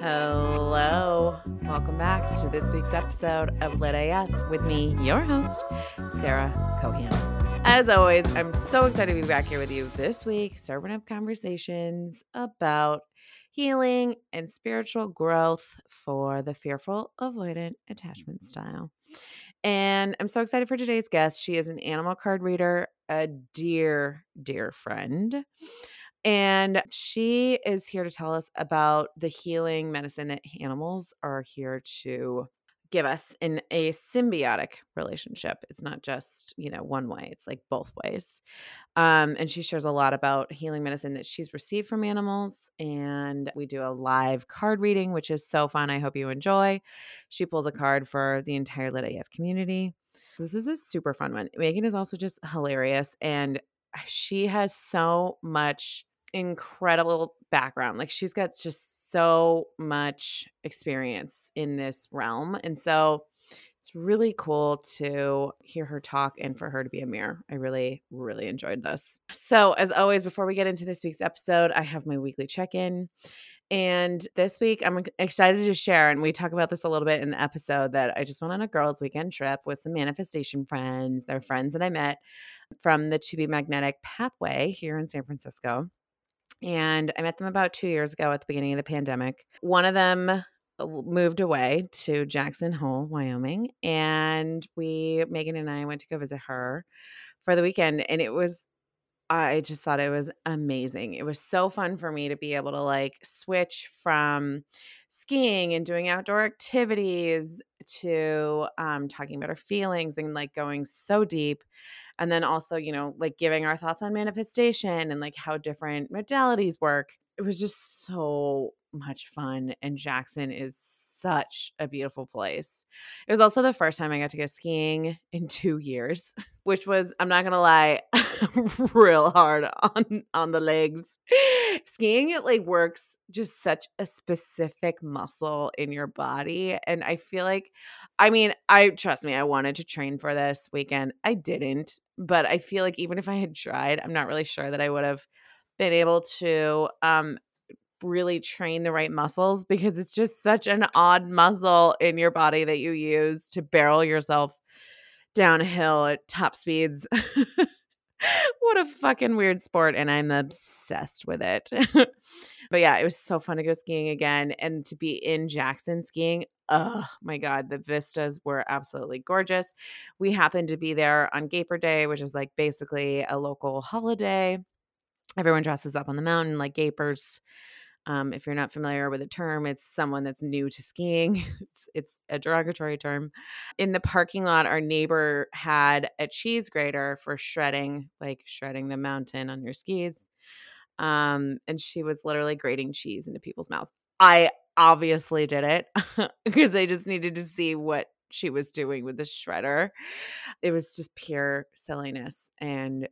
Hello. Welcome back to this week's episode of Lit AF with me, your host, Sarah Cohen. As always, I'm so excited to be back here with you this week, serving up conversations about healing and spiritual growth for the fearful avoidant attachment style. And I'm so excited for today's guest. She is an animal card reader, a dear, dear friend. And she is here to tell us about the healing medicine that animals are here to give us in a symbiotic relationship. It's not just, you know, one way, it's like both ways. Um, and she shares a lot about healing medicine that she's received from animals. And we do a live card reading, which is so fun. I hope you enjoy. She pulls a card for the entire Lit AF community. This is a super fun one. Megan is also just hilarious. And she has so much incredible background. Like she's got just so much experience in this realm. And so it's really cool to hear her talk and for her to be a mirror. I really, really enjoyed this. So, as always, before we get into this week's episode, I have my weekly check in. And this week, I'm excited to share, and we talk about this a little bit in the episode that I just went on a girls' weekend trip with some manifestation friends. They're friends that I met from the To Be Magnetic Pathway here in San Francisco and I met them about two years ago at the beginning of the pandemic. One of them uh, moved away to Jackson Hole, Wyoming, and we, Megan and I, went to go visit her for the weekend, and it was. I just thought it was amazing. It was so fun for me to be able to like switch from skiing and doing outdoor activities to um, talking about our feelings and like going so deep and then also you know like giving our thoughts on manifestation and like how different modalities work. It was just so much fun and jackson is such a beautiful place. It was also the first time i got to go skiing in two years which was i'm not gonna lie real hard on on the legs. Skiing it like works just such a specific muscle in your body and i feel like i mean i trust me i wanted to train for this weekend. I didn't but I feel like even if I had tried, I'm not really sure that I would have been able to um really train the right muscles because it's just such an odd muscle in your body that you use to barrel yourself downhill at top speeds. what a fucking weird sport and I'm obsessed with it. but yeah, it was so fun to go skiing again and to be in Jackson skiing oh my god the vistas were absolutely gorgeous we happened to be there on gaper day which is like basically a local holiday everyone dresses up on the mountain like gapers um, if you're not familiar with the term, it's someone that's new to skiing. It's, it's, a derogatory term. In the parking lot, our neighbor had a cheese grater for shredding, like shredding the mountain on your skis. Um, and she was literally grating cheese into people's mouths. I obviously did it because I just needed to see what she was doing with the shredder. It was just pure silliness and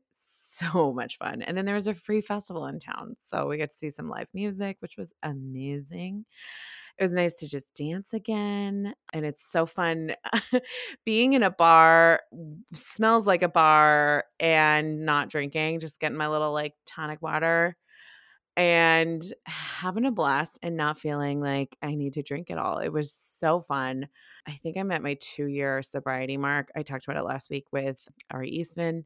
so much fun. And then there was a free festival in town. So we got to see some live music, which was amazing. It was nice to just dance again. And it's so fun being in a bar, smells like a bar, and not drinking, just getting my little like tonic water and having a blast and not feeling like I need to drink at all. It was so fun. I think I'm at my two year sobriety mark. I talked about it last week with Ari Eastman,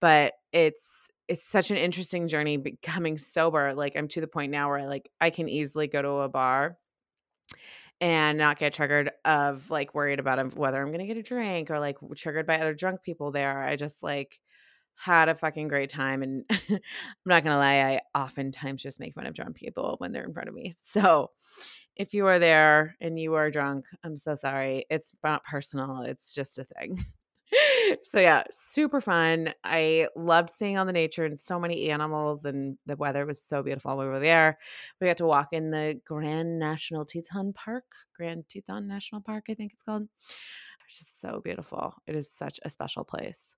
but it's it's such an interesting journey becoming sober. Like I'm to the point now where I like I can easily go to a bar and not get triggered of like worried about whether I'm to get a drink or like triggered by other drunk people there. I just like had a fucking great time. And I'm not to lie, I oftentimes just make fun of drunk people when they're in front of me. So if you are there and you are drunk, I'm so sorry. It's not personal, it's just a thing. so yeah, super fun. I loved seeing all the nature and so many animals, and the weather was so beautiful. We were there. We got to walk in the Grand National Teton Park, Grand Teton National Park, I think it's called. It's just so beautiful. It is such a special place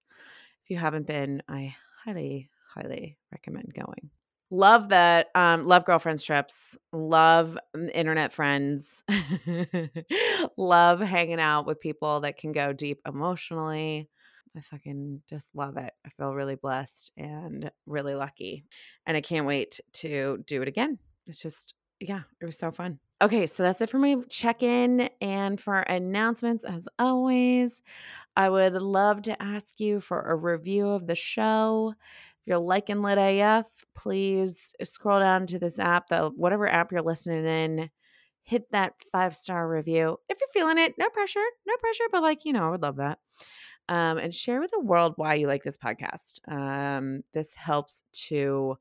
if you haven't been, I highly, highly recommend going. Love that. Um, love girlfriends trips. Love internet friends. love hanging out with people that can go deep emotionally. I fucking just love it. I feel really blessed and really lucky. And I can't wait to do it again. It's just, yeah, it was so fun. Okay, so that's it for my check in and for announcements. As always, I would love to ask you for a review of the show. If you're liking Lit AF, please scroll down to this app, the whatever app you're listening in. Hit that five star review if you're feeling it. No pressure, no pressure, but like you know, I would love that. Um, and share with the world why you like this podcast. Um, this helps to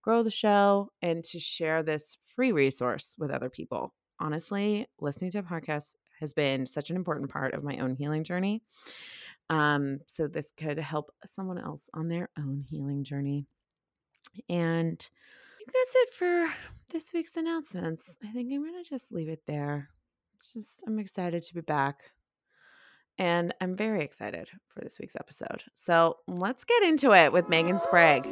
grow the show and to share this free resource with other people. Honestly, listening to podcasts has been such an important part of my own healing journey. Um, so this could help someone else on their own healing journey. And I think that's it for this week's announcements. I think I'm going to just leave it there. It's just, I'm excited to be back. And I'm very excited for this week's episode. So let's get into it with Megan Sprague.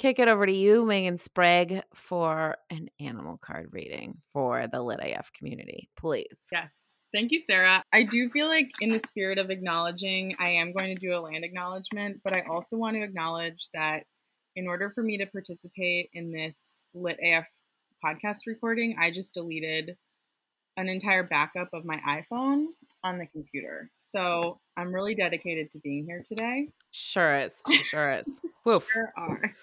Kick it over to you, Megan Sprague, for an animal card reading for the Lit AF community, please. Yes. Thank you, Sarah. I do feel like, in the spirit of acknowledging, I am going to do a land acknowledgement, but I also want to acknowledge that in order for me to participate in this Lit AF podcast recording, I just deleted an entire backup of my iPhone on the computer. So I'm really dedicated to being here today. Sure is. Sure is. Woof. Sure are.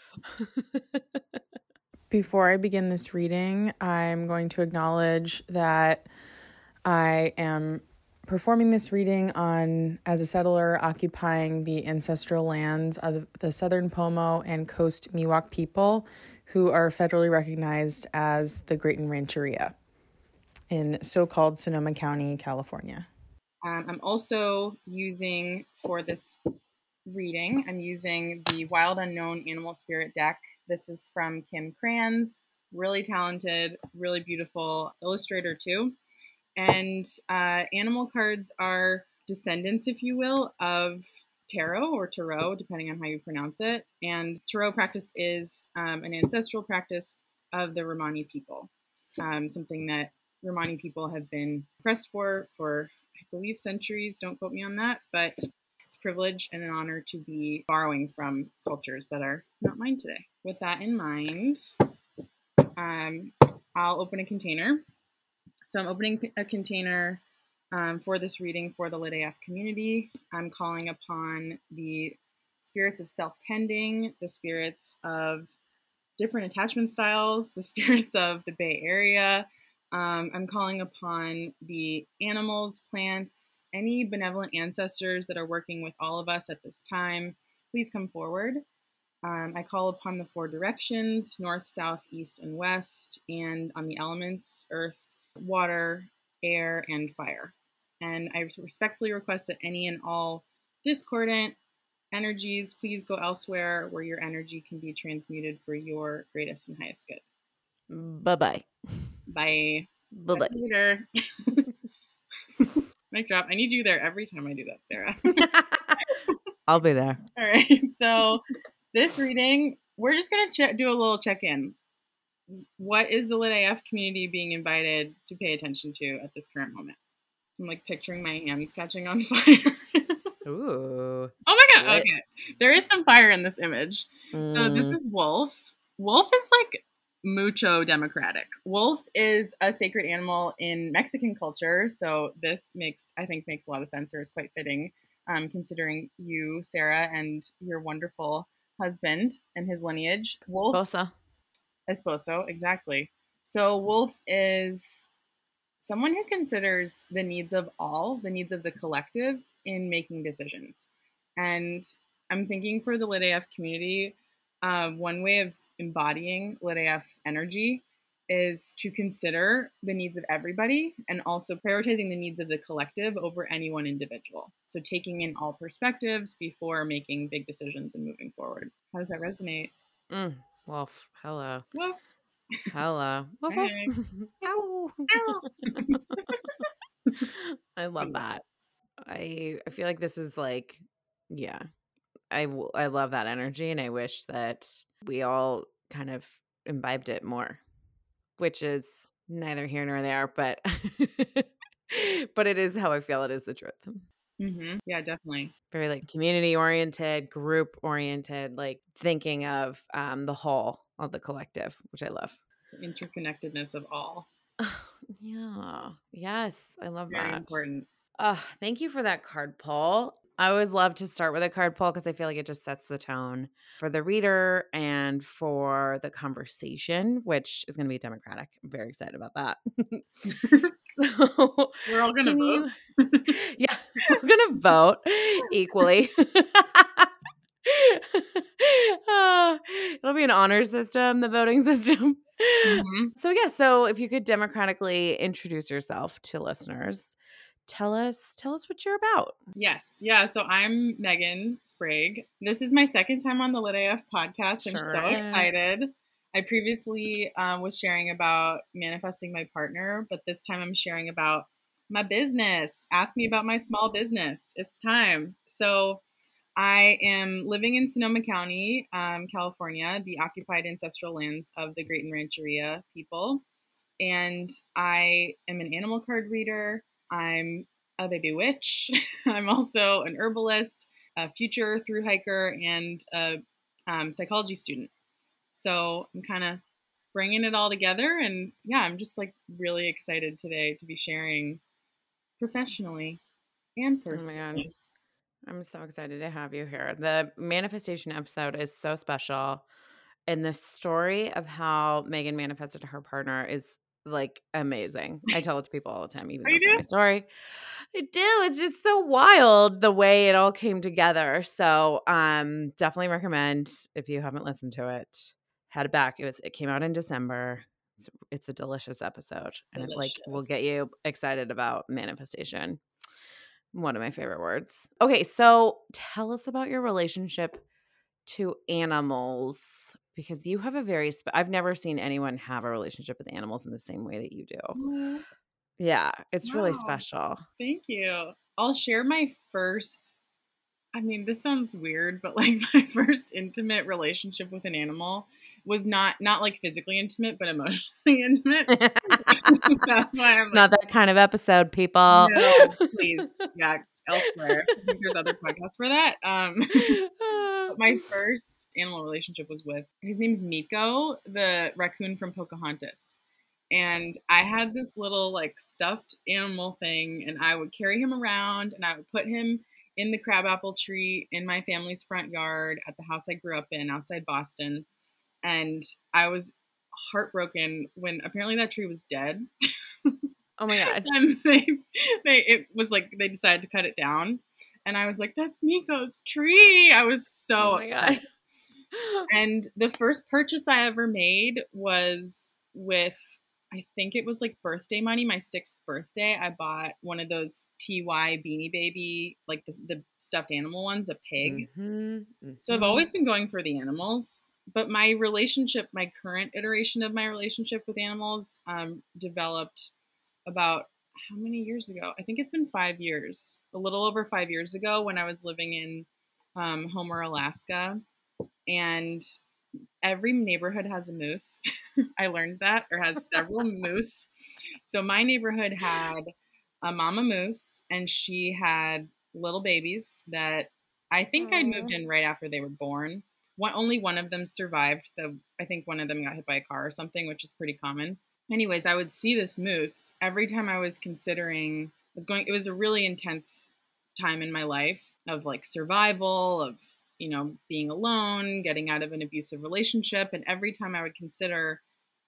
Before I begin this reading, I'm going to acknowledge that I am performing this reading on as a settler occupying the ancestral lands of the Southern Pomo and Coast Miwok people who are federally recognized as the Graton Rancheria in so-called Sonoma County, California. Um, I'm also using for this reading, I'm using the Wild Unknown Animal Spirit deck. This is from Kim Krans, really talented, really beautiful illustrator too. And uh, animal cards are descendants, if you will, of tarot or tarot, depending on how you pronounce it. And tarot practice is um, an ancestral practice of the Romani people, um, something that Romani people have been pressed for for believe centuries. Don't quote me on that, but it's a privilege and an honor to be borrowing from cultures that are not mine today. With that in mind, um, I'll open a container so I'm opening a container um, for this reading for the Lit AF community. I'm calling upon the spirits of self tending, the spirits of different attachment styles, the spirits of the Bay Area. Um, I'm calling upon the animals, plants, any benevolent ancestors that are working with all of us at this time. Please come forward. Um, I call upon the four directions north, south, east, and west, and on the elements earth, water, air, and fire. And I respectfully request that any and all discordant energies please go elsewhere where your energy can be transmuted for your greatest and highest good. Bye-bye. Bye. Bye-bye. Later. Mic drop. I need you there every time I do that, Sarah. I'll be there. All right. So this reading, we're just gonna ch- do a little check-in what is the lit AF community being invited to pay attention to at this current moment? I'm like picturing my hands catching on fire. Ooh. Oh my god. Lit. Okay. There is some fire in this image. Mm. So this mm. is Wolf. Wolf is like mucho democratic. Wolf is a sacred animal in Mexican culture. So this makes, I think, makes a lot of sense or is quite fitting, um, considering you, Sarah, and your wonderful husband and his lineage. Wolf. Bosa. Esposo, exactly. So Wolf is someone who considers the needs of all, the needs of the collective in making decisions. And I'm thinking for the Lit AF community, uh, one way of embodying Lit AF energy is to consider the needs of everybody and also prioritizing the needs of the collective over any one individual. So taking in all perspectives before making big decisions and moving forward. How does that resonate? Mm, Wolf, hello. Wolf. Hello. Woof, woof. Ow. Ow. I love that. I I feel like this is like yeah. I I love that energy and I wish that we all kind of imbibed it more. Which is neither here nor there, but but it is how I feel it is the truth. Mm-hmm. Yeah, definitely. Very like community oriented, group oriented, like thinking of um, the whole of the collective, which I love. The interconnectedness of all. yeah. Yes. I love Very that. important. Uh, thank you for that card pull. I always love to start with a card pull because I feel like it just sets the tone for the reader and for the conversation, which is going to be democratic. I'm very excited about that. so we're all going to vote. You, yeah, we're going to vote equally. uh, it'll be an honor system, the voting system. Mm-hmm. So, yeah, so if you could democratically introduce yourself to listeners tell us tell us what you're about. Yes. Yeah. So I'm Megan Sprague. This is my second time on the Lit AF podcast. I'm sure so is. excited. I previously um, was sharing about manifesting my partner, but this time I'm sharing about my business. Ask me about my small business. It's time. So I am living in Sonoma County, um, California, the occupied ancestral lands of the Graton Rancheria people. And I am an animal card reader. I'm a baby witch. I'm also an herbalist, a future through hiker, and a um, psychology student. So I'm kind of bringing it all together. And yeah, I'm just like really excited today to be sharing professionally and personally. Oh I'm so excited to have you here. The manifestation episode is so special. And the story of how Megan manifested her partner is like amazing. I tell it to people all the time, even though it's my story. I do. It's just so wild the way it all came together. So um definitely recommend if you haven't listened to it, head it back. It was it came out in December. It's, it's a delicious episode. And delicious. it like will get you excited about manifestation. One of my favorite words. Okay, so tell us about your relationship to animals because you have a very spe- I've never seen anyone have a relationship with animals in the same way that you do. Yeah, it's wow. really special. Thank you. I'll share my first I mean, this sounds weird, but like my first intimate relationship with an animal was not not like physically intimate, but emotionally intimate. That's why I'm not like, that kind of episode, people. No, please, yeah, elsewhere. There's other podcasts for that. Um, my first animal relationship was with his name's Meeko, the raccoon from Pocahontas. And I had this little like stuffed animal thing, and I would carry him around and I would put him in the crabapple tree in my family's front yard at the house I grew up in outside Boston. And I was heartbroken when apparently that tree was dead. Oh my god! and they, they, it was like they decided to cut it down, and I was like, "That's Meeko's tree." I was so oh upset. and the first purchase I ever made was with, I think it was like birthday money. My sixth birthday, I bought one of those TY Beanie Baby, like the, the stuffed animal ones, a pig. Mm-hmm, mm-hmm. So I've always been going for the animals but my relationship, my current iteration of my relationship with animals, um, developed about how many years ago? I think it's been five years, a little over five years ago when I was living in um, Homer, Alaska. And every neighborhood has a moose. I learned that, or has several moose. So my neighborhood had a mama moose, and she had little babies that I think Aww. I moved in right after they were born. One, only one of them survived. The I think one of them got hit by a car or something, which is pretty common anyways, I would see this moose every time I was considering I was going it was a really intense time in my life of like survival, of you know, being alone, getting out of an abusive relationship, and every time I would consider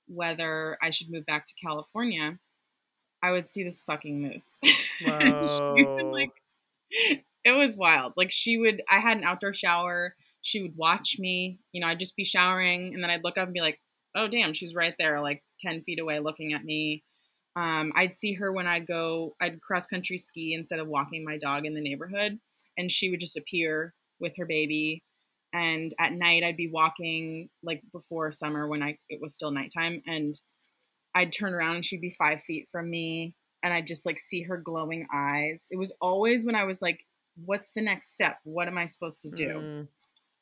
whether I should move back to California, I would see this fucking moose. Whoa. like it was wild. Like she would I had an outdoor shower, she would watch me, you know, I'd just be showering and then I'd look up and be like, oh damn, she's right there, like 10 feet away looking at me. Um, I'd see her when I'd go, I'd cross country ski instead of walking my dog in the neighborhood, and she would just appear with her baby. And at night, I'd be walking like before summer when I it was still nighttime, and I'd turn around and she'd be five feet from me, and I'd just like see her glowing eyes. It was always when I was like, what's the next step? What am I supposed to do? Mm.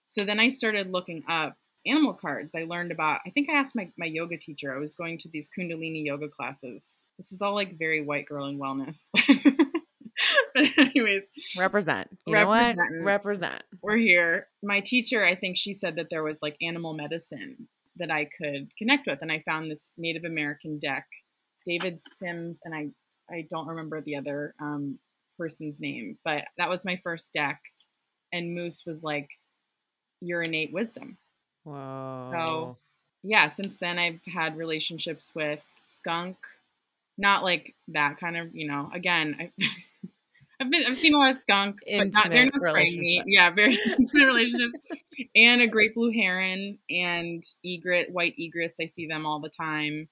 So then I started looking up animal cards. I learned about, I think I asked my, my yoga teacher, I was going to these Kundalini yoga classes. This is all like very white girl and wellness. but anyways, represent. You know what? Represent. We're here. My teacher, I think she said that there was like animal medicine that I could connect with, and I found this Native American deck, David Sims, and I I don't remember the other um, person's name, but that was my first deck, and Moose was like your innate wisdom. Wow. So yeah, since then I've had relationships with skunk, not like that kind of, you know, again, I I've been I've seen a lot of skunks, intimate but not, they're not spraying me. Yeah, very intimate relationships. And a great blue heron and egret, white egrets. I see them all the time.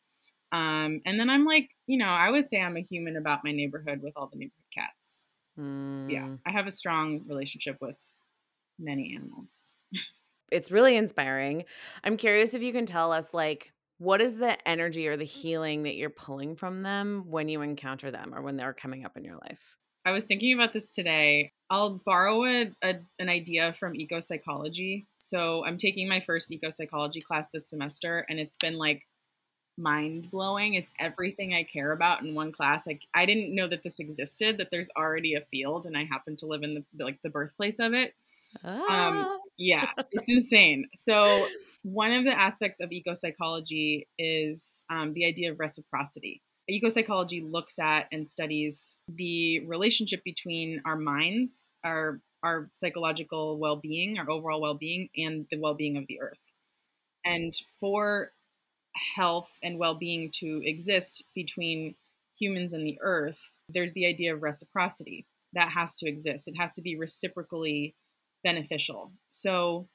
Um, and then I'm like, you know, I would say I'm a human about my neighborhood with all the neighborhood cats. Mm. Yeah, I have a strong relationship with many animals. It's really inspiring. I'm curious if you can tell us like what is the energy or the healing that you're pulling from them when you encounter them or when they're coming up in your life? I was thinking about this today. I'll borrow a, a, an idea from eco psychology. So I'm taking my first eco psychology class this semester, and it's been like mind blowing. It's everything I care about in one class. Like I didn't know that this existed. That there's already a field, and I happen to live in the like the birthplace of it. Um, ah. Um, yeah, it's insane. So one of the aspects of eco psychology is um, the idea of reciprocity eco-psychology looks at and studies the relationship between our minds, our our psychological well-being, our overall well-being, and the well-being of the earth. And for health and well-being to exist between humans and the earth, there's the idea of reciprocity that has to exist. It has to be reciprocally beneficial. So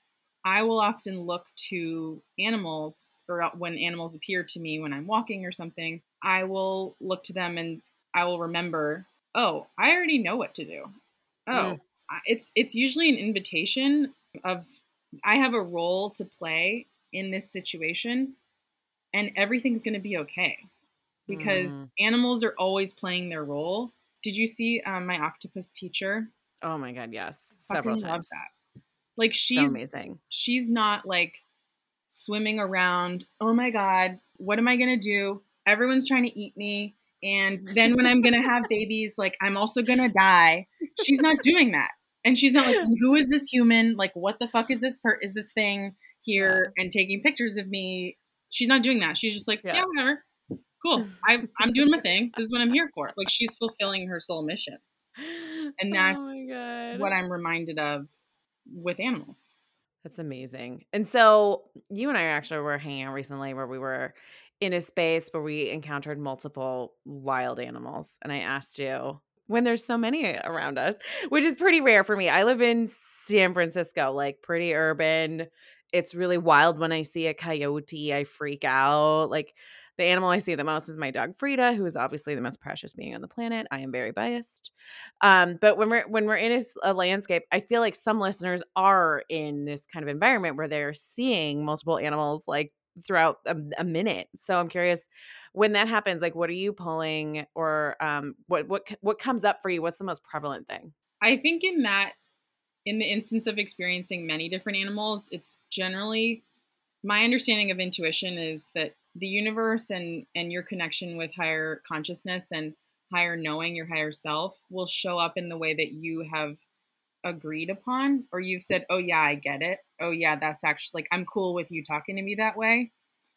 I will often look to animals, or when animals appear to me when I'm walking or something, I will look to them and I will remember, oh, I already know what to do. Oh, mm. it's it's usually an invitation of I have a role to play in this situation, and everything's going to be okay because mm. animals are always playing their role. Did you see um, my octopus teacher? Oh my god, yes, several times. Love that. Like she's so amazing. She's not like swimming around. Oh my god, what am I gonna do? Everyone's trying to eat me, and then when I'm gonna have babies, like I'm also gonna die. She's not doing that, and she's not like, who is this human? Like, what the fuck is this? Per- is this thing here? And taking pictures of me. She's not doing that. She's just like, yeah, yeah whatever. Cool. I, I'm doing my thing. This is what I'm here for. Like she's fulfilling her soul mission, and oh that's oh what I'm reminded of with animals. That's amazing. And so you and I actually were hanging out recently where we were in a space where we encountered multiple wild animals. And I asked you when there's so many around us, which is pretty rare for me. I live in San Francisco, like pretty urban. It's really wild when I see a coyote, I freak out. Like the animal I see the most is my dog Frida, who is obviously the most precious being on the planet. I am very biased. Um, but when we're when we're in a, a, landscape, I feel like some listeners are in this kind of environment where they're seeing multiple animals like throughout a, a minute. So I'm curious when that happens, like what are you pulling or um, what what what comes up for you? What's the most prevalent thing? I think in that in the instance of experiencing many different animals, it's generally my understanding of intuition is that the universe and and your connection with higher consciousness and higher knowing your higher self will show up in the way that you have agreed upon or you've said oh yeah i get it. Oh yeah that's actually like i'm cool with you talking to me that way.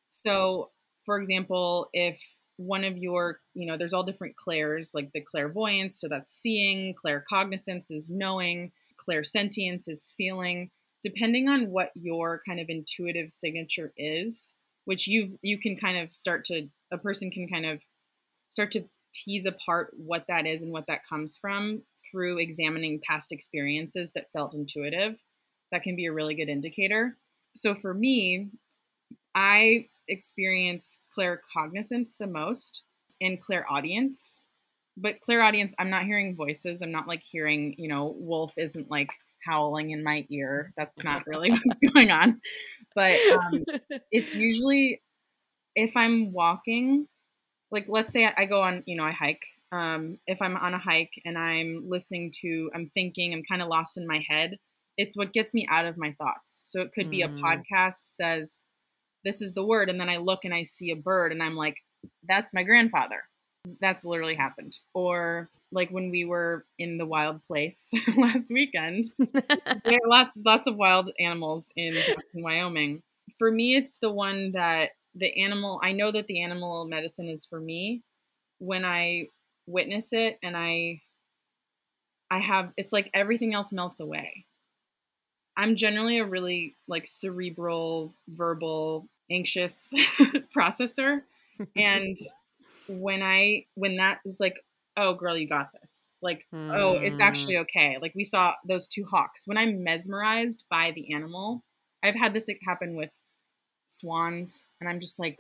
So for example if one of your you know there's all different clairs like the clairvoyance so that's seeing claircognizance is knowing clairsentience is feeling. Depending on what your kind of intuitive signature is which you you can kind of start to a person can kind of start to tease apart what that is and what that comes from through examining past experiences that felt intuitive. That can be a really good indicator. So for me i experience claircognizance the most and clairaudience but clairaudience i'm not hearing voices. I'm not like hearing you know wolf isn't like howling in my ear that's not really what's going on but um, it's usually if I'm walking, like let's say I go on, you know, I hike um, if I'm on a hike and I'm listening to, I'm thinking, I'm kind of lost in my head. It's what gets me out of my thoughts. So it could be mm. a podcast says, this is the word. And then I look and I see a bird and I'm like, that's my grandfather. That's literally happened. Or like when we were in the wild place last weekend, there are lots, lots of wild animals in Wyoming. For me, it's the one that the animal, I know that the animal medicine is for me when I witness it and I I have it's like everything else melts away. I'm generally a really like cerebral, verbal, anxious processor and when I when that is like oh girl you got this like mm. oh it's hmm. actually okay like we saw those two hawks when i'm mesmerized by the animal i've had this happen with swans and i'm just like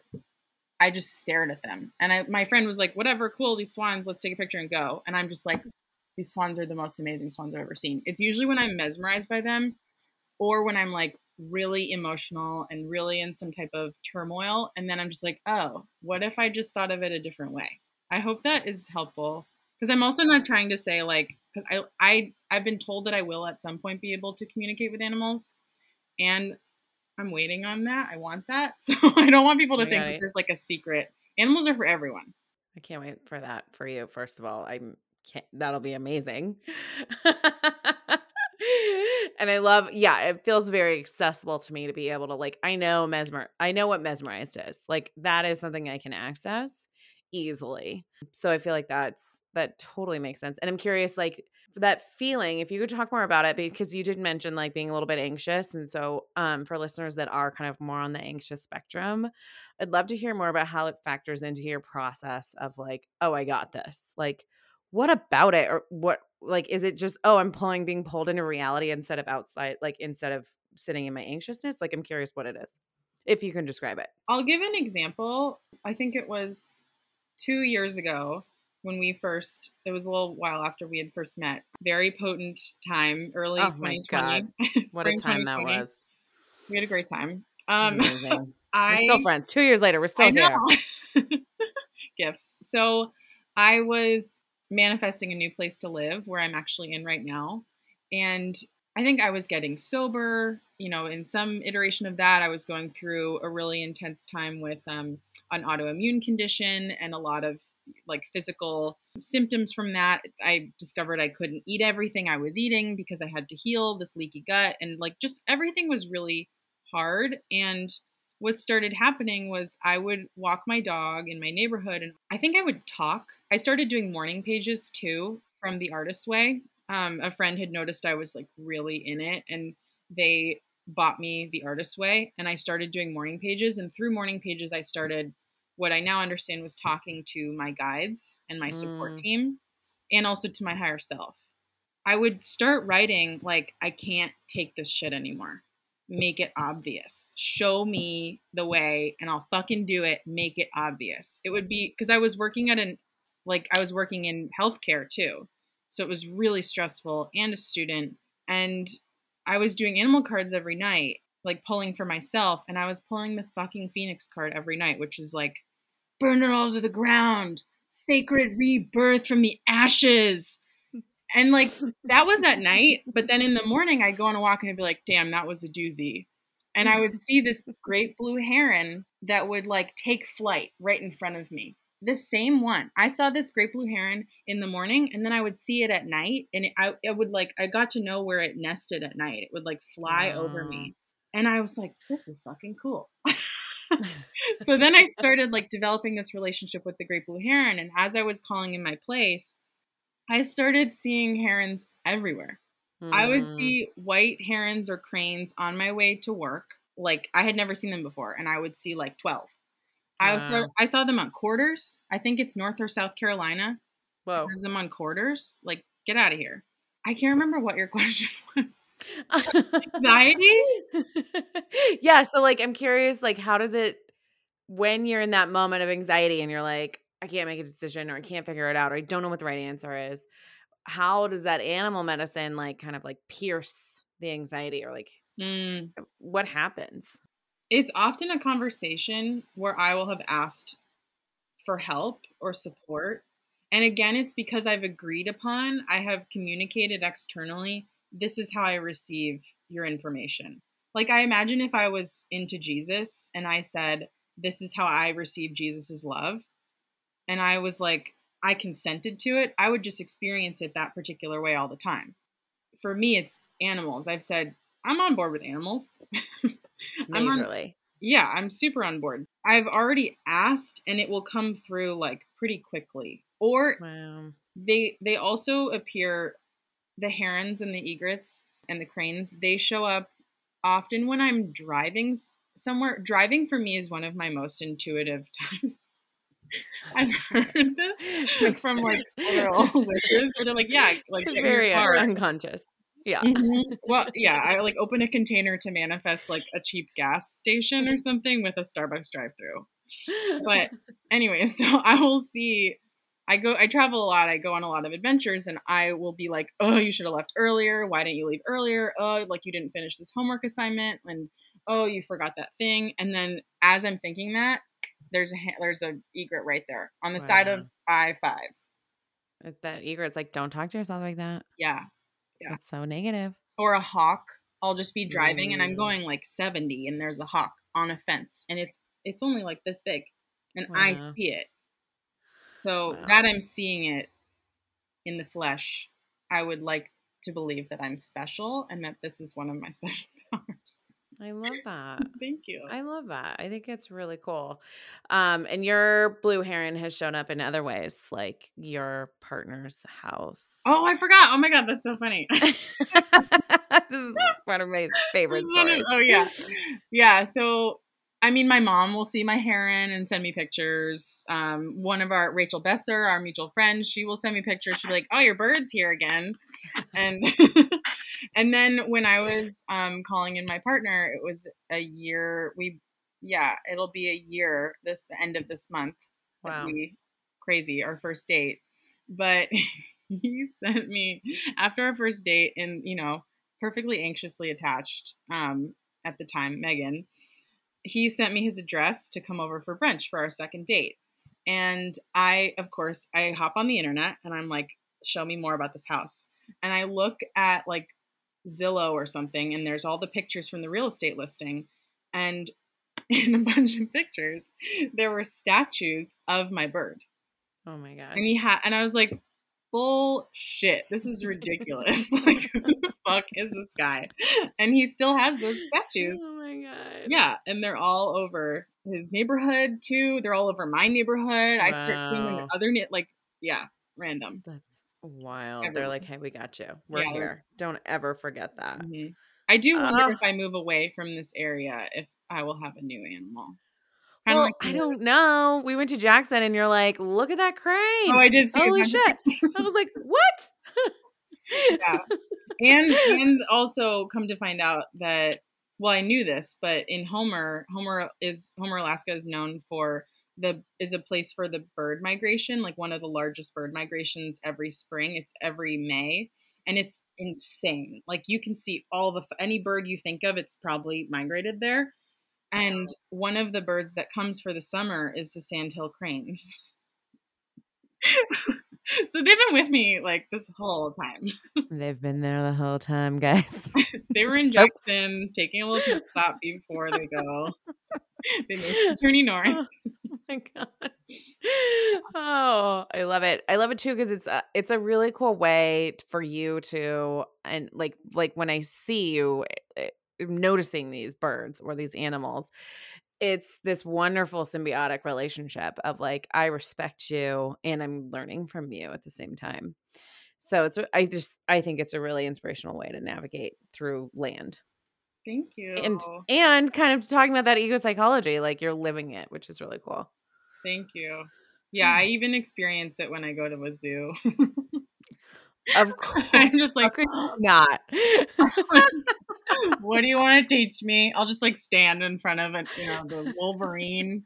I just stared at them. And I, my friend was like, whatever, cool, these swans, let's take a picture and go. And I'm just like, these swans are the most amazing swans I've ever seen. It's usually when I'm mesmerized by them or when I'm like really emotional and really in some type of turmoil. And then I'm just like, oh, what if I just thought of it a different way? I hope that is helpful. Because I'm also not trying to say like, because I, I, I've been told that I will at some point be able to communicate with animals. And I'm waiting on that. I want that. So I don't want people to oh, think that there's like a secret. Animals are for everyone. I can't wait for that for you. First of all, I'm can't, that'll be amazing. and I love, yeah, it feels very accessible to me to be able to like. I know mesmer, I know what mesmerized is. Like that is something I can access easily. So I feel like that's that totally makes sense. And I'm curious, like that feeling if you could talk more about it because you did mention like being a little bit anxious and so um, for listeners that are kind of more on the anxious spectrum i'd love to hear more about how it factors into your process of like oh i got this like what about it or what like is it just oh i'm pulling being pulled into reality instead of outside like instead of sitting in my anxiousness like i'm curious what it is if you can describe it i'll give an example i think it was two years ago when we first it was a little while after we had first met very potent time early oh 2020 what a time that was. We had a great time. Um I, we're still friends. Two years later we're still here. Gifts. So i was manifesting a new place to live where i'm actually in right now and i think i was getting sober you know in some iteration of that i was going through a really intense time with um, an autoimmune condition and a lot of like physical symptoms from that. I discovered I couldn't eat everything I was eating because I had to heal this leaky gut and like just everything was really hard and what started happening was I would walk my dog in my neighborhood and I think I would talk. I started doing morning pages too from the artist's way. Um, a friend had noticed I was like really in it and they bought me the artist's way and I started doing morning pages and through morning pages I started what I now understand was talking to my guides and my support mm. team and also to my higher self. I would start writing like I can't take this shit anymore. Make it obvious. Show me the way and I'll fucking do it. Make it obvious. It would be because I was working at an like I was working in healthcare too. So it was really stressful and a student and I was doing animal cards every night like pulling for myself and I was pulling the fucking Phoenix card every night, which is like burn it all to the ground, sacred rebirth from the ashes. And like that was at night, but then in the morning I'd go on a walk and I'd be like, damn, that was a doozy. And I would see this great blue heron that would like take flight right in front of me. The same one. I saw this great blue heron in the morning and then I would see it at night and it, I, it would like, I got to know where it nested at night. It would like fly over me. And I was like, this is fucking cool. so then I started like developing this relationship with the great blue heron. And as I was calling in my place, I started seeing herons everywhere. Mm. I would hmm. see white herons or cranes on my way to work. Like I had never seen them before, and I would see like 12. I saw I saw them on quarters. I think it's North or South Carolina. Whoa. There's them on quarters. Like, get out of here. I can't remember what your question was. Anxiety? yeah. So, like, I'm curious, like, how does it, when you're in that moment of anxiety and you're like, I can't make a decision or I can't figure it out or I don't know what the right answer is, how does that animal medicine, like, kind of like pierce the anxiety or like, mm. what happens? It's often a conversation where I will have asked for help or support And again, it's because I've agreed upon, I have communicated externally, this is how I receive your information. Like, I imagine if I was into Jesus and I said, this is how I receive Jesus's love, and I was like, I consented to it, I would just experience it that particular way all the time. For me, it's animals. I've said, I'm on board with animals. Majorly. Yeah, I'm super on board. I've already asked and it will come through like pretty quickly. Or wow. they they also appear the herons and the egrets and the cranes, they show up often when I'm driving somewhere. Driving for me is one of my most intuitive times. I've heard this Makes from sense. like other witches where they're like, yeah, like very unconscious. Yeah. Mm-hmm. Well, yeah, I like open a container to manifest like a cheap gas station or something with a Starbucks drive-through. But anyway, so I will see I go I travel a lot. I go on a lot of adventures and I will be like, "Oh, you should have left earlier. Why didn't you leave earlier? Oh, like you didn't finish this homework assignment and oh, you forgot that thing." And then as I'm thinking that, there's a there's a egret right there on the wow. side of I-5. That egret's like, "Don't talk to yourself like that." Yeah. Yeah. That's so negative. Or a hawk. I'll just be driving Ooh. and I'm going like 70 and there's a hawk on a fence and it's it's only like this big and wow. I see it. So wow. that I'm seeing it in the flesh, I would like to believe that I'm special and that this is one of my special powers. I love that. Thank you. I love that. I think it's really cool. Um, and your blue heron has shown up in other ways, like your partner's house. Oh, I forgot. Oh my god, that's so funny. this is one of my favorite stories. Of, oh yeah, yeah. So I mean, my mom will see my heron and send me pictures. Um, one of our Rachel Besser, our mutual friend, she will send me pictures. She'll be like, "Oh, your bird's here again," and and then when I was um, calling in my partner, it was a year. We, yeah, it'll be a year this the end of this month. Wow, we, crazy our first date, but he sent me after our first date, and you know, perfectly anxiously attached um, at the time, Megan he sent me his address to come over for brunch for our second date. And I, of course, I hop on the internet and I'm like, show me more about this house. And I look at like Zillow or something, and there's all the pictures from the real estate listing. And in a bunch of pictures, there were statues of my bird. Oh my god! And he had, and I was like, bullshit. This is ridiculous. like, who the fuck is this guy? And he still has those statues. Oh my god. Yeah, and they're all over his neighborhood too. They're all over my neighborhood. Wow. I start seeing them other like yeah, random. That's wild. Everyone. They're like, hey, we got you. We're yeah, here. Don't ever forget that. Mm-hmm. I do wonder uh, if I move away from this area if I will have a new animal. Kind well, like I don't know. We went to Jackson and you're like, look at that crane. Oh, I did see Holy shit. I was like, what? yeah. And and also come to find out that well, I knew this, but in Homer, Homer is Homer, Alaska is known for the is a place for the bird migration, like one of the largest bird migrations every spring. It's every May and it's insane. Like you can see all the any bird you think of, it's probably migrated there. And one of the birds that comes for the summer is the sandhill cranes. so they've been with me like this whole time. they've been there the whole time, guys. they were in Jackson taking a little stop before they go. they moved to north. Oh my god! Oh, I love it. I love it too because it's a it's a really cool way for you to and like like when I see you, eh, eh, noticing these birds or these animals it's this wonderful symbiotic relationship of like i respect you and i'm learning from you at the same time. So it's i just i think it's a really inspirational way to navigate through land. Thank you. and and kind of talking about that eco psychology like you're living it which is really cool. Thank you. Yeah mm. i even experience it when i go to a zoo. Of course. i'm just like not what do you want to teach me? I'll just like stand in front of it, you know, the Wolverine.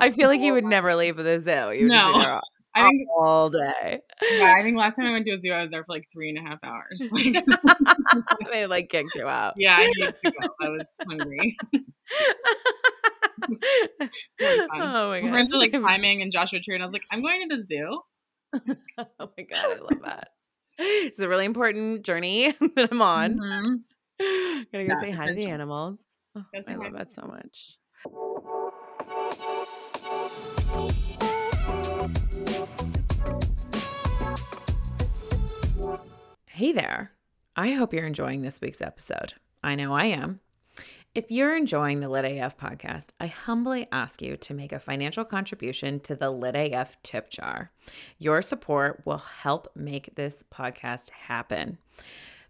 I feel like you would never leave the zoo. You no. I think all day. Yeah, I think last time I went to a zoo, I was there for like three and a half hours. Like, they like kicked you out. Yeah, I needed to go. I was hungry. oh my god! We went to like climbing and Joshua Tree, and I was like, I'm going to the zoo. oh my god, I love that. It's a really important journey that I'm on. Mm-hmm. Mhm. Gotta go say hi to the animals. Oh, I love that so much. Hey there. I hope you're enjoying this week's episode. I know I am. If you're enjoying the Lit AF podcast, I humbly ask you to make a financial contribution to the Lit AF tip jar. Your support will help make this podcast happen.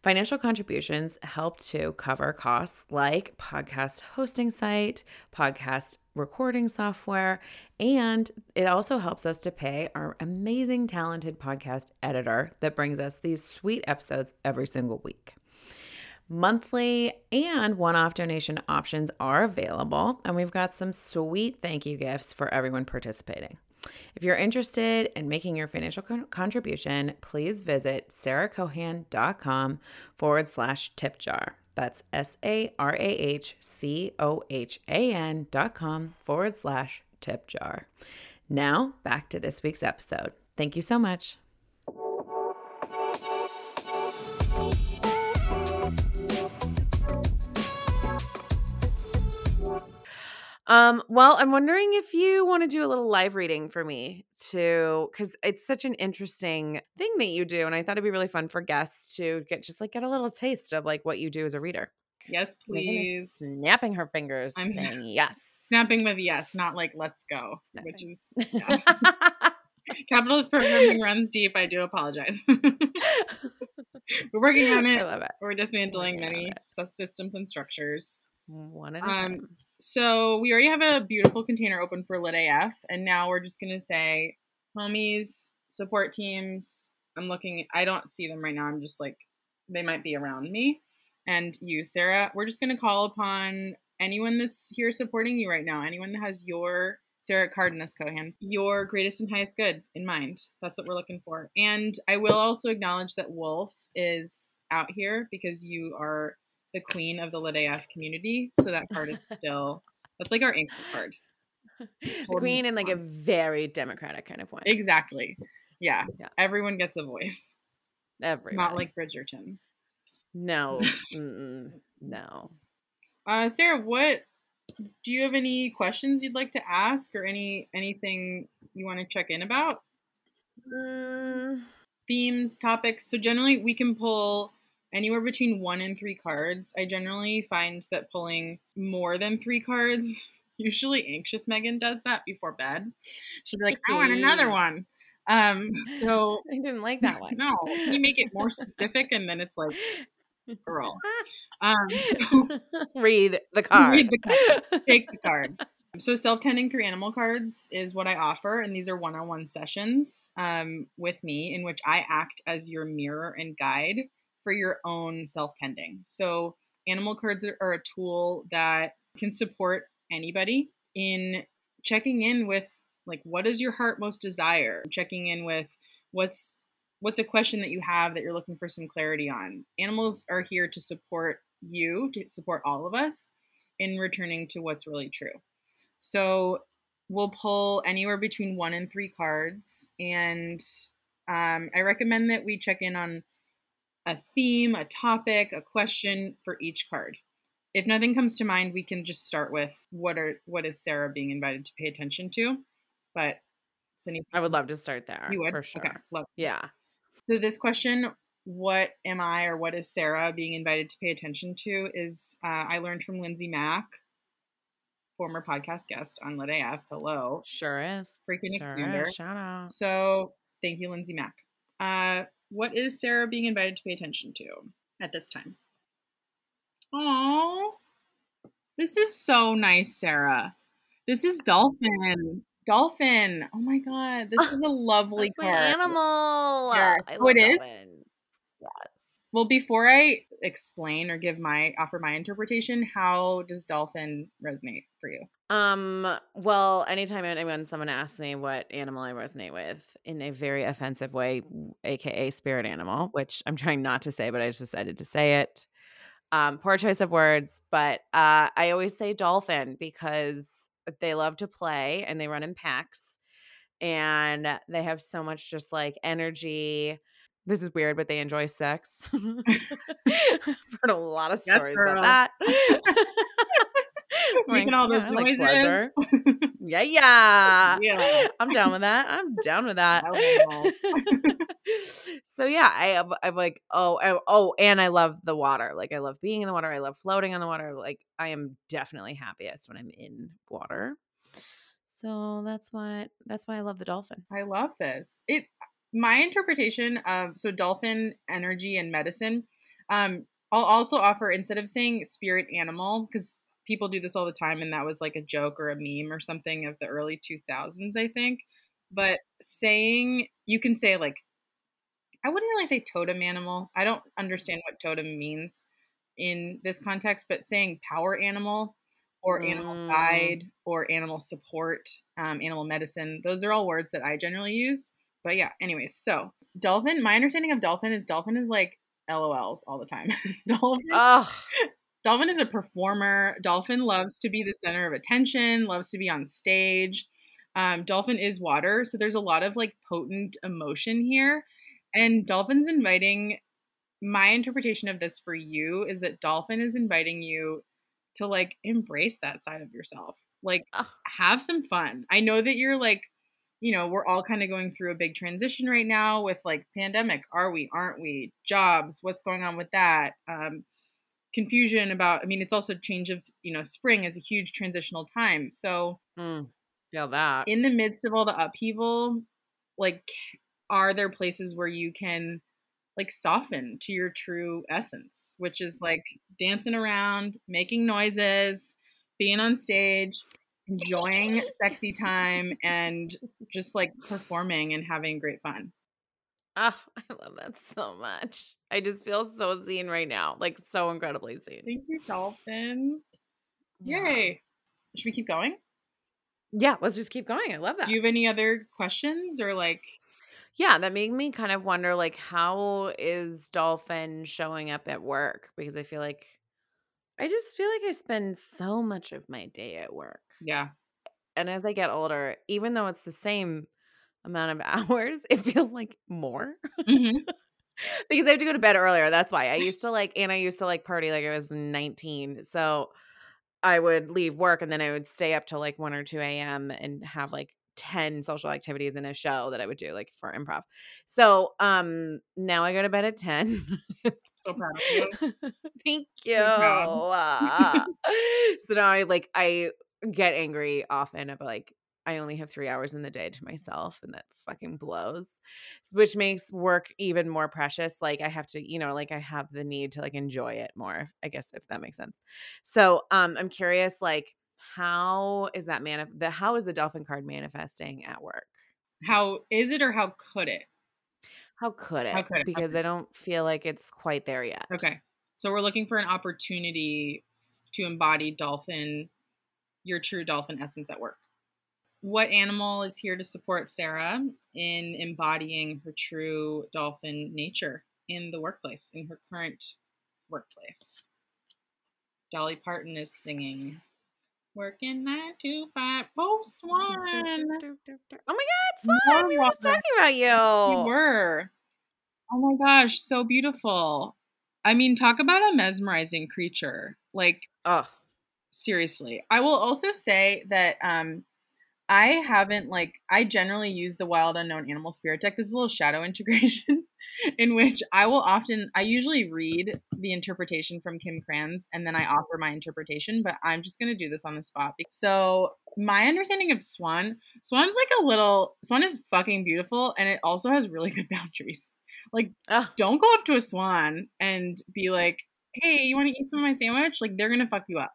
Financial contributions help to cover costs like podcast hosting site, podcast recording software, and it also helps us to pay our amazing, talented podcast editor that brings us these sweet episodes every single week. Monthly and one off donation options are available, and we've got some sweet thank you gifts for everyone participating. If you're interested in making your financial con- contribution, please visit sarahcohan.com forward slash tip jar. That's S A R A H C O H A N dot com forward slash tip jar. Now, back to this week's episode. Thank you so much. Um, well, I'm wondering if you want to do a little live reading for me too, because it's such an interesting thing that you do, and I thought it'd be really fun for guests to get just like get a little taste of like what you do as a reader. Yes, please. snapping her fingers, I'm saying yes. Snapping with yes, not like let's go, which is yeah. capitalist programming runs deep. I do apologize. We're working on it. I love it. We're dismantling many it. systems and structures. One at a Um, time. So we already have a beautiful container open for Lit AF, and now we're just gonna say, homies, support teams. I'm looking. I don't see them right now. I'm just like, they might be around me. And you, Sarah, we're just gonna call upon anyone that's here supporting you right now. Anyone that has your Sarah Cardenas Cohan, your greatest and highest good in mind. That's what we're looking for. And I will also acknowledge that Wolf is out here because you are the queen of the Lit community. So that card is still that's like our anchor card. The queen in like a very democratic kind of way. Exactly. Yeah. Yeah. Everyone gets a voice. Everybody. Not like Bridgerton. no, no. Uh Sarah, what do you have any questions you'd like to ask or any anything you want to check in about? Mm, themes, topics. So generally, we can pull anywhere between one and three cards. I generally find that pulling more than three cards, usually anxious Megan does that before bed. She'll be like, "I want another one." Um, so I didn't like that one. no, you make it more specific? And then it's like, girl. Um, so Read the card. Read the card. take the card. So self-tending through animal cards is what I offer, and these are one-on-one sessions um, with me in which I act as your mirror and guide for your own self-tending. So animal cards are, are a tool that can support anybody in checking in with like what does your heart most desire, checking in with what's what's a question that you have that you're looking for some clarity on. Animals are here to support you, to support all of us in returning to what's really true. So we'll pull anywhere between one and three cards, and um, I recommend that we check in on a theme, a topic, a question for each card. If nothing comes to mind, we can just start with what are what is Sarah being invited to pay attention to. But Cindy, I would love to start there. you would for sure. Okay, love. Yeah. So this question, what am I or what is Sarah being invited to pay attention to, is uh, I learned from Lindsay Mack, former podcast guest on Lit AF. Hello, Sure is. freaking Sure expander. is. Shout out. So thank you, Lindsay Mack. Uh, what is Sarah being invited to pay attention to at this time? Oh, this is so nice, Sarah. This is Dolphin. Dolphin. Oh my god, this is a lovely card. animal. Yes. Oh, it is? Yes. Well, before I explain or give my offer my interpretation, how does dolphin resonate for you? Um, well, anytime anyone someone asks me what animal I resonate with in a very offensive way, aka spirit animal, which I'm trying not to say, but I just decided to say it. Um, poor choice of words, but uh, I always say dolphin because they love to play and they run in packs. and they have so much just like energy. This is weird, but they enjoy sex. I've heard a lot of Yes, stories girl. about that. Making all those like noises. pleasure. Yeah, yeah. Yeah. I'm down with that. I'm down with that. So yeah, I I'm like, oh, I, oh, and I love the water. Like I love being in the water. I love floating on the water. Like I am definitely happiest when I'm in water. So that's what that's why I love the dolphin. I love this. It my interpretation of so dolphin energy and medicine. Um, I'll also offer instead of saying spirit animal because people do this all the time, and that was like a joke or a meme or something of the early two thousands, I think. But saying you can say like I wouldn't really say totem animal. I don't understand what totem means in this context, but saying power animal or animal Mm. guide or animal support, um, animal medicine, those are all words that I generally use. But yeah, anyways, so dolphin, my understanding of dolphin is dolphin is like LOLs all the time. dolphin, Oh, dolphin is a performer. Dolphin loves to be the center of attention, loves to be on stage. Um, dolphin is water, so there's a lot of like potent emotion here. And dolphin's inviting my interpretation of this for you is that dolphin is inviting you to like embrace that side of yourself. Like oh, have some fun. I know that you're like, you know, we're all kind of going through a big transition right now with like pandemic. Are we? Aren't we? Jobs. What's going on with that? Um, confusion about. I mean, it's also change of you know, spring is a huge transitional time. So mm, feel that. in the midst of all the upheaval, like, are there places where you can like soften to your true essence, which is like dancing around, making noises, being on stage, enjoying sexy time, and just like performing and having great fun. Oh, I love that so much. I just feel so seen right now, like so incredibly seen. Thank you, Dolphin. Yeah. Yay. Should we keep going? Yeah, let's just keep going. I love that. Do you have any other questions or like Yeah, that made me kind of wonder like how is Dolphin showing up at work because I feel like I just feel like I spend so much of my day at work. yeah. And as I get older, even though it's the same amount of hours, it feels like more Mhm. because I have to go to bed earlier. That's why. I used to like and I used to like party like I was 19. So I would leave work and then I would stay up till like 1 or 2 a.m. and have like 10 social activities in a show that I would do like for improv. So um now I go to bed at 10. So proud of you. Thank you. So. Ah. so now I like I get angry often about like I only have three hours in the day to myself, and that fucking blows. Which makes work even more precious. Like I have to, you know, like I have the need to like enjoy it more. I guess if that makes sense. So um, I'm curious, like how is that man? The how is the dolphin card manifesting at work? How is it or how could it? How could it? How could it? Because could I don't feel like it's quite there yet. Okay. So we're looking for an opportunity to embody dolphin, your true dolphin essence at work. What animal is here to support Sarah in embodying her true dolphin nature in the workplace, in her current workplace? Dolly Parton is singing. Working nine to five. Oh, Swan. Oh my God, Swan! We were just talking about you. You were. Oh my gosh, so beautiful. I mean, talk about a mesmerizing creature. Like, Oh, seriously. I will also say that um I haven't like I generally use the wild unknown animal spirit deck. This is a little shadow integration in which I will often I usually read the interpretation from Kim Krans and then I offer my interpretation, but I'm just gonna do this on the spot. So my understanding of Swan, Swan's like a little Swan is fucking beautiful and it also has really good boundaries. Like oh, don't go up to a swan and be like, "Hey, you want to eat some of my sandwich?" Like they're gonna fuck you up.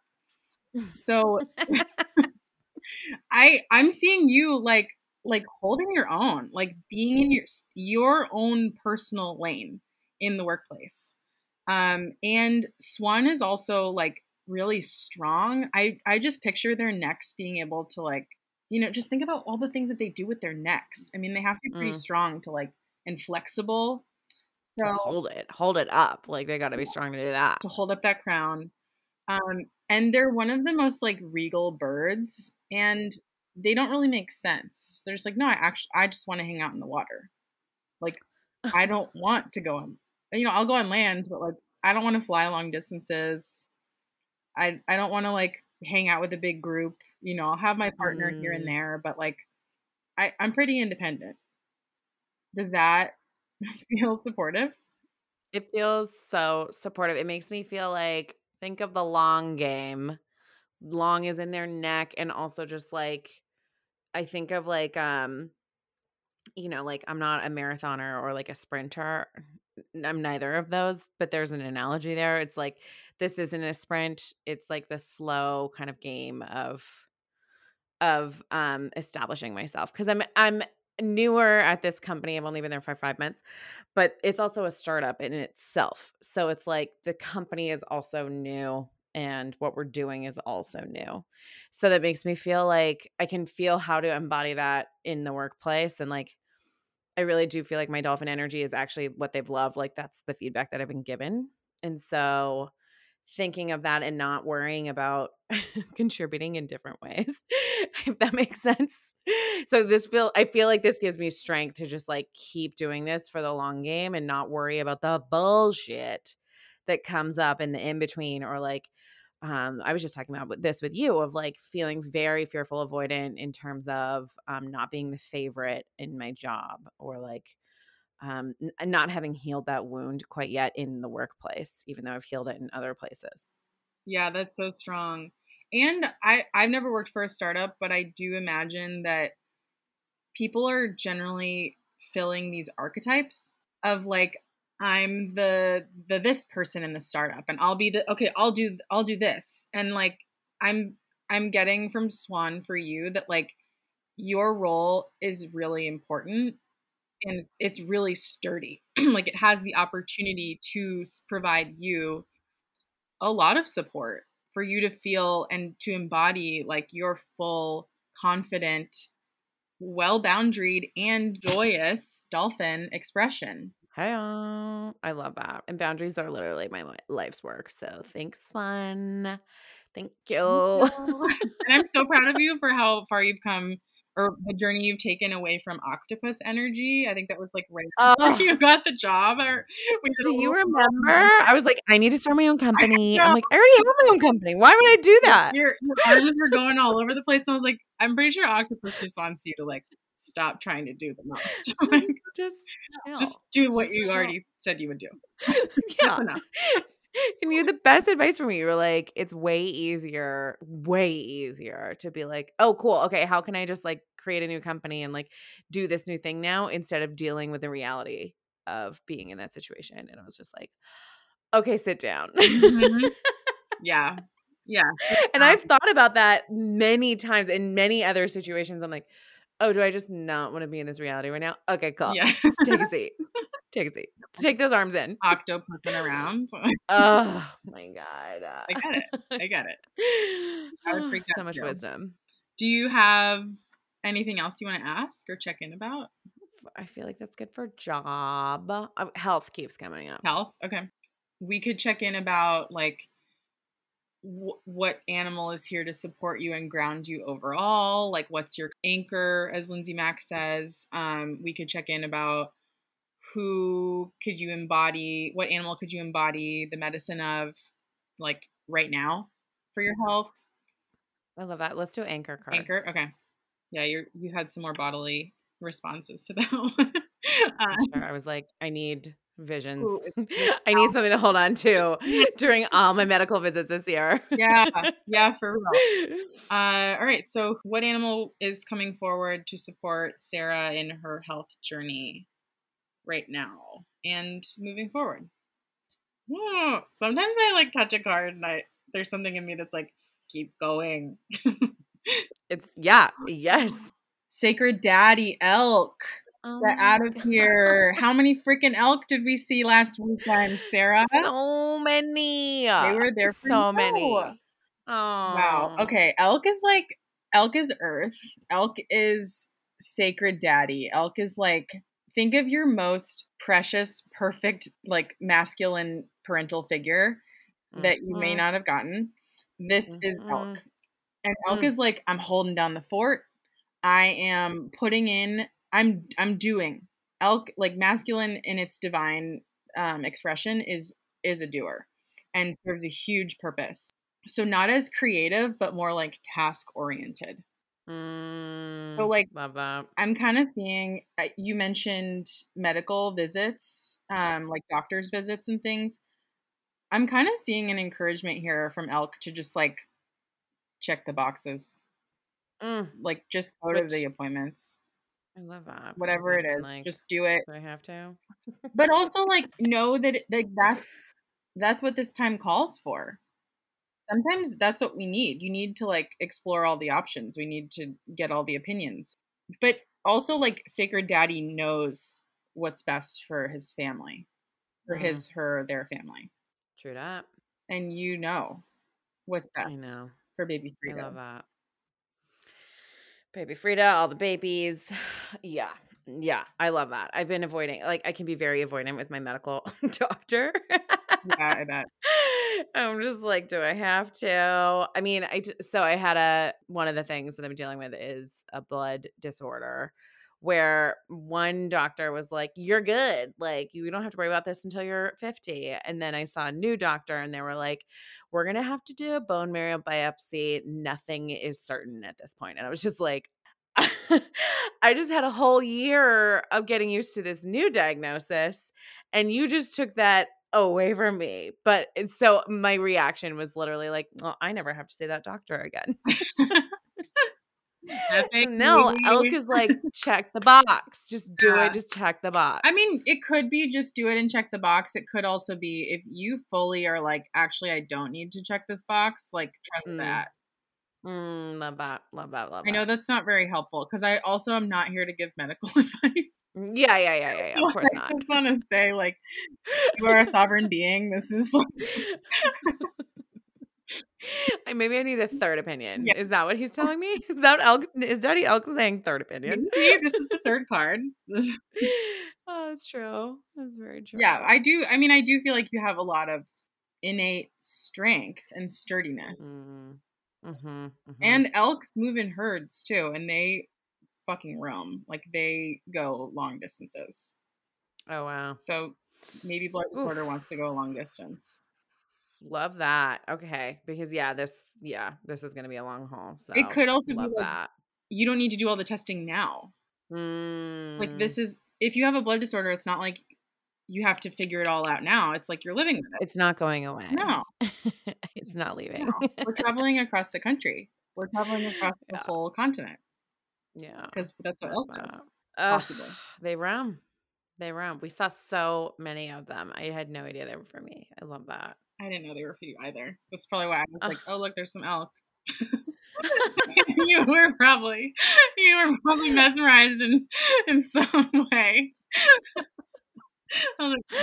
So I I'm seeing you like like holding your own, like being in your your own personal lane in the workplace. Um, and Swan is also like really strong. I I just picture their necks being able to like you know just think about all the things that they do with their necks. I mean, they have to be pretty Mm. strong to like and flexible. So hold it, hold it up. Like they got to be strong to do that. to hold up that crown. Um, and they're one of the most like regal birds. And they don't really make sense. They're just like, no, I actually I just want to hang out in the water. Like I don't want to go on you know, I'll go on land, but like I don't want to fly long distances. I I don't want to like hang out with a big group. You know, I'll have my partner mm. here and mm. there, but like I, I'm pretty independent. Does that feel supportive? It feels so supportive. It makes me feel like think of the long game. Long is in their neck and also just like I think of like um you know, like I'm not a marathoner or like a sprinter. I'm neither of those, but there's an analogy there. It's like this isn't a sprint. It's like the slow kind of game of of um establishing myself because I'm I'm newer at this company. I've only been there for five months, but it's also a startup in itself. So it's like the company is also new and what we're doing is also new. So that makes me feel like I can feel how to embody that in the workplace and like I really do feel like my dolphin energy is actually what they've loved. Like that's the feedback that I've been given. And so thinking of that and not worrying about contributing in different ways, if that makes sense. So this feel I feel like this gives me strength to just like keep doing this for the long game and not worry about the bullshit that comes up in the in between or like um, I was just talking about this with you of like feeling very fearful, avoidant in terms of um, not being the favorite in my job or like um, n- not having healed that wound quite yet in the workplace, even though I've healed it in other places. Yeah, that's so strong. And I, I've never worked for a startup, but I do imagine that people are generally filling these archetypes of like, I'm the the this person in the startup and I'll be the okay, I'll do I'll do this. And like I'm I'm getting from Swan for you that like your role is really important and it's it's really sturdy. like it has the opportunity to provide you a lot of support for you to feel and to embody like your full confident well boundaried and joyous dolphin expression Hey, I love that. And boundaries are literally my life's work. So thanks, Swan. Thank you. and I'm so proud of you for how far you've come or the journey you've taken away from octopus energy. I think that was like right oh. you got the job. Or do you remember? I was like, I need to start my own company. I'm like, I already have my own company. Why would I do that? Your, your arms were going all over the place. And I was like, I'm pretty sure octopus just wants you to like stop trying to do the most. just just do what you already said you would do. yeah. Enough. And you the best advice for me. You were like, it's way easier, way easier to be like, oh, cool. Okay, how can I just like create a new company and like do this new thing now instead of dealing with the reality of being in that situation? And I was just like, okay, sit down. Mm-hmm. Yeah. Yeah. And I've thought about that many times in many other situations. I'm like, oh, do I just not want to be in this reality right now? Okay, cool. Yes. Take a seat. Take a seat. Take those arms in. Octopussing around. oh my god. I get it. I get it. I would freak so much too. wisdom. Do you have anything else you want to ask or check in about? I feel like that's good for job. Uh, health keeps coming up. Health. Okay. We could check in about like what animal is here to support you and ground you overall? Like what's your anchor as lindsay mack says? Um, we could check in about who could you embody what animal could you embody the medicine of like right now for your health? I love that. Let's do anchor card. Anchor? Okay. Yeah you you had some more bodily responses to that one uh, sure. i was like i need visions. Ooh, I need something to hold on to during all my medical visits this year. yeah, yeah, for real. Uh, all right, so what animal is coming forward to support Sarah in her health journey right now and moving forward? Sometimes I like touch a card and I there's something in me that's like, keep going. it's yeah, yes. Sacred Daddy Elk. Oh Get out of God. here. How many freaking elk did we see last weekend, Sarah? So many. They were there so many. Oh. Wow. Okay. Elk is like, elk is earth. Elk is sacred daddy. Elk is like, think of your most precious, perfect, like masculine parental figure that you may mm-hmm. not have gotten. This mm-hmm. is elk. And elk mm. is like, I'm holding down the fort. I am putting in I'm I'm doing. Elk like masculine in its divine um, expression is is a doer and serves a huge purpose. So not as creative, but more like task oriented. Mm, So like love that. I'm kind of seeing uh, you mentioned medical visits, um, like doctor's visits and things. I'm kind of seeing an encouragement here from Elk to just like check the boxes, Mm, like just go to the appointments, I love that. whatever it is, Like, just do it. do I have to? But also like know that like that's that's what this time calls for. Sometimes that's what we need. You need to like explore all the options. We need to get all the opinions. But also like Sacred Daddy knows what's best for his family. For Mm. his her their family. True that. And you know what's best I know. for baby freedom. I love that. Baby Frida, all the babies. Yeah. Yeah. I love that. I've been avoiding, like, I can be very avoidant with my medical doctor. Yeah, I bet. I'm just like, do I have to? I mean, I so I had a, one of the things that I'm dealing with is a blood disorder where one doctor was like, you're good. Like, you don't have to worry about this until you're 50. And then I saw a new doctor and they were like, we're going to have to do a bone marrow biopsy. Nothing is certain at this point. And I was just like, I just had a whole year of getting used to this new diagnosis. And you just took that away from me. But so my reaction was literally like, well, I never have to see that doctor again. No, Elk is like, check the box. Just do Yeah. it. Just check the box. I mean, it could be just do it and check the box. It could also be if you fully are like, actually, I don't need to check this box, like, trust Mm. that. Mm, love that. Love that. Love that. I know that. that's not very helpful because I also am not here to give medical advice. Yeah, yeah, yeah, yeah, yeah. So Of course I not. just want to say, like, you are a sovereign being. This is like, I- Maybe I need a third opinion. Yeah. Is that what he's telling me? Is that Elk? Is Daddy Elk saying third opinion? maybe this is the third card. This is, oh, that's true. That's very true. yeah, I do. I mean, I do feel like you have a lot of innate strength and sturdiness. Mm, mm-hmm, And elks move in herds too, and they fucking roam. Like they go long distances. oh wow, So maybe blood disorder Oof. wants to go a long distance. Love that. Okay, because yeah, this yeah, this is gonna be a long haul. So It could also be like that. you don't need to do all the testing now. Mm, Like this is if you have a blood disorder, it's not like you have to figure it all out now. It's like you're living with it. It's not going away. No, it's not leaving. no. We're traveling across the country. We're traveling across the Yeah. whole continent yeah. because that's what love elk does. that. They roam. They roam. We saw so many of them. I had no idea they were for me. I love that. I didn't know they were for you either. That's probably why I was like, oh look, there's some elk. you were probably you were probably mesmerized in in some way. I was, like,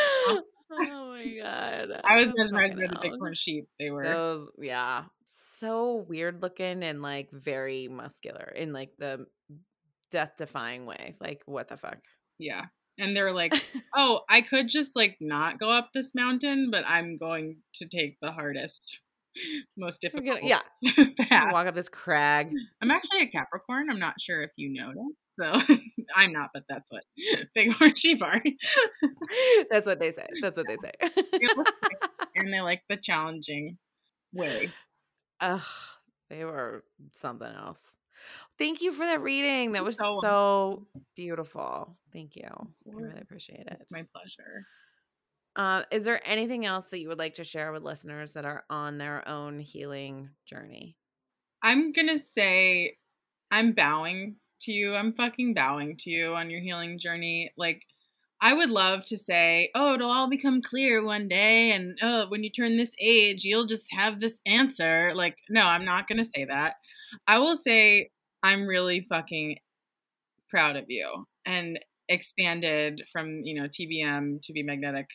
oh my god. I was mesmerized by the bighorn sheep. They were Those yeah. So weird looking and like very muscular in like the death defying way. Like what the fuck? yeah. And they're like, oh, I could just like not go up this mountain, but I'm going to take the hardest, most difficult gonna- yeah. path. Walk up this crag. I'm actually a Capricorn. I'm not sure if you noticed. So I'm not, but that's what big horn sheep are. That's what they say. That's what they say. They look like- and they like the challenging way. Ugh, they were something else. Thank you for that reading. That was so so, beautiful. Thank you. I really appreciate it. It's my pleasure. Uh, is there anything else that you would like to share with listeners that are on their own healing journey? I'm gonna say I'm bowing to you. I'm fucking bowing to you on your healing journey. Like I would love to say, oh, it'll all become clear one day, and oh, when you turn this age, you'll just have this answer. Like, no, I'm not gonna say that. I will say I'm really fucking proud of you and expanded from you know TBM to be magnetic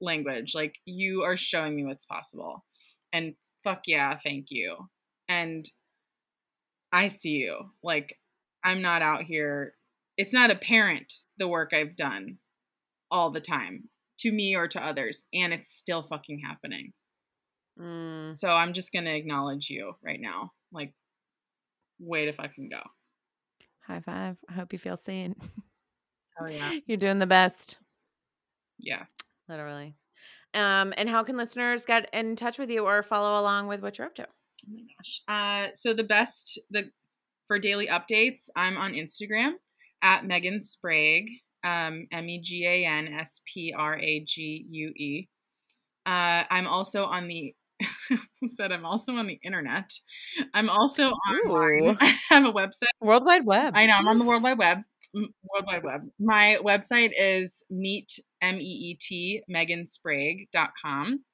language. Like you are showing me what's possible, and fuck yeah, thank you. And I see you. Like, I'm not out here. It's not apparent the work I've done all the time to me or to others, and it's still fucking happening. Mm, So I'm just gonna acknowledge you right now. Like, way to fucking go. High five. I hope you feel seen. Oh yeah. You're doing the best. Yeah. Literally. Um, and how can listeners get in touch with you or follow along with what you're up to? Oh my gosh. Uh, so the best the for daily updates, I'm on Instagram at Megan Sprague, um, M E G A N S P R A G U E. Uh, I'm also on the said I'm also on the internet. I'm also online. Ooh. I have a website. World Wide Web. I know I'm on the World Wide Web. World Wide Web. My website is meet m e e t Megan megansprague.com.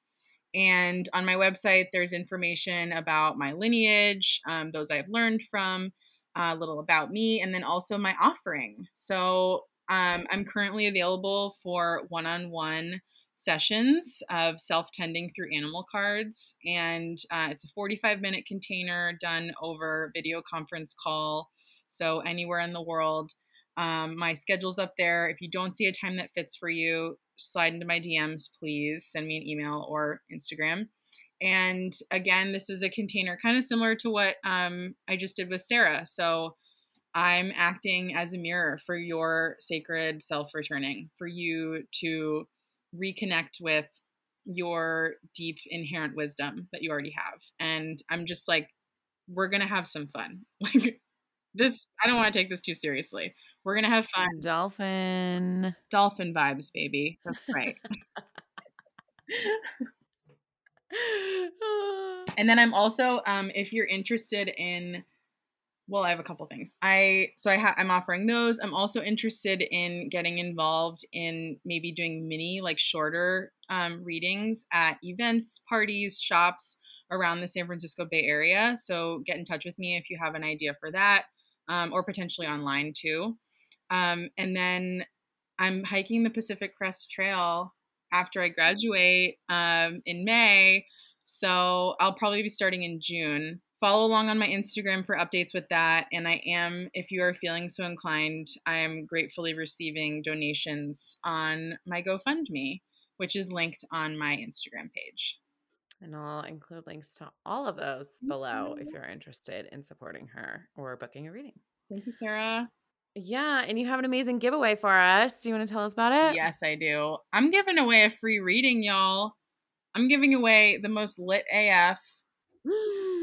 And on my website, there's information about my lineage, um, those I've learned from, a little about me, and then also my offering. So um, I'm currently available for one on one sessions of self tending through animal cards. And uh, it's a 45 minute container done over video conference call. So anywhere in the world. Um, my schedule's up there. If you don't see a time that fits for you, slide into my DMs, please. Send me an email or Instagram. And again, this is a container kind of similar to what um, I just did with Sarah. So I'm acting as a mirror for your sacred self returning, for you to reconnect with your deep inherent wisdom that you already have. And I'm just like, we're going to have some fun. Like, this, I don't want to take this too seriously. We're going to have fun. Dolphin. Dolphin vibes, baby. That's right. and then I'm also, um, if you're interested in, well, I have a couple things. I so I ha- I'm offering those. I'm also interested in getting involved in maybe doing mini, like shorter um, readings at events, parties, shops around the San Francisco Bay Area. So get in touch with me if you have an idea for that, um, or potentially online too. Um, and then I'm hiking the Pacific Crest Trail after I graduate um, in May. So I'll probably be starting in June. Follow along on my Instagram for updates with that. And I am, if you are feeling so inclined, I am gratefully receiving donations on my GoFundMe, which is linked on my Instagram page. And I'll include links to all of those below if you're interested in supporting her or booking a reading. Thank you, Sarah. Yeah, and you have an amazing giveaway for us. Do you want to tell us about it? Yes, I do. I'm giving away a free reading, y'all. I'm giving away the most lit AF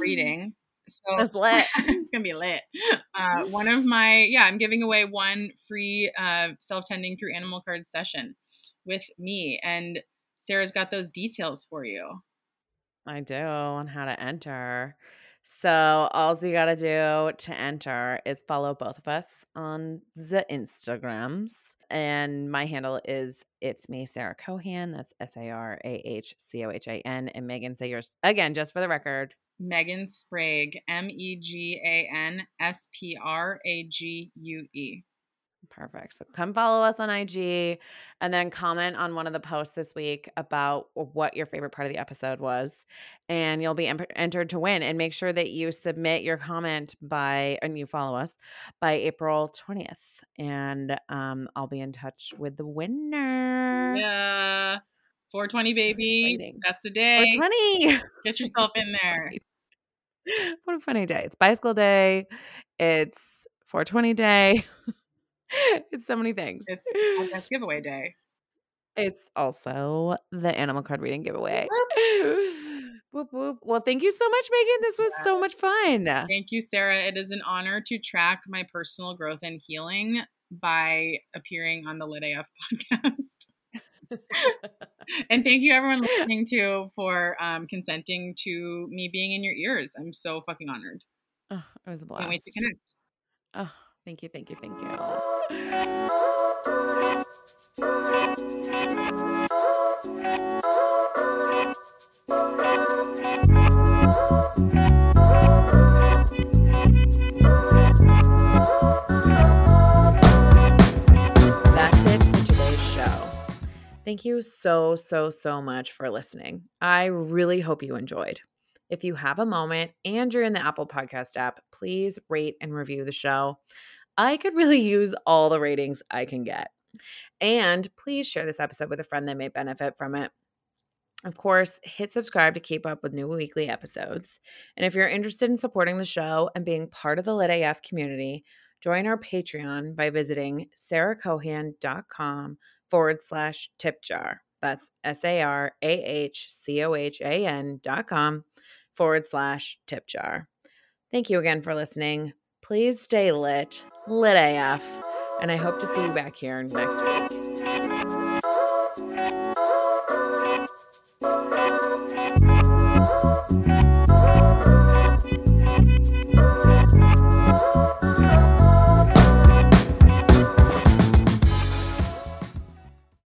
reading. So That's lit. it's gonna be lit. Uh, one of my yeah, I'm giving away one free uh, self tending through animal card session with me, and Sarah's got those details for you. I do on how to enter. So all you gotta do to enter is follow both of us on the Instagrams. And my handle is it's me, Sarah Cohan. That's S A R A H C O H A N. And Megan, say yours again, just for the record. Megan Sprague, M E G A N S P R A G U E. Perfect. So come follow us on IG and then comment on one of the posts this week about what your favorite part of the episode was. And you'll be em- entered to win. And make sure that you submit your comment by, and you follow us by April 20th. And um, I'll be in touch with the winner. Yeah. 420, baby. That's the day. 420. Get yourself in there. what a funny day. It's bicycle day. It's 420 day. it's so many things. It's giveaway day. It's also the animal card reading giveaway. whoop, whoop. Well, thank you so much, Megan. This was so much fun. Thank you, Sarah. It is an honor to track my personal growth and healing by appearing on the Lit AF podcast. and thank you, everyone listening to, for um, consenting to me being in your ears. I'm so fucking honored. Oh, it was a blast. Can't wait to connect. Oh, thank you, thank you, thank you. That's it for today's show. Thank you so, so, so much for listening. I really hope you enjoyed. If you have a moment and you're in the Apple Podcast app, please rate and review the show. I could really use all the ratings I can get. And please share this episode with a friend that may benefit from it. Of course, hit subscribe to keep up with new weekly episodes. And if you're interested in supporting the show and being part of the Lit AF community, join our Patreon by visiting sarahcohan.com forward slash tip jar. That's S A R A H C O H A N dot com forward slash tip jar. Thank you again for listening. Please stay lit, lit AF, and I hope to see you back here next week.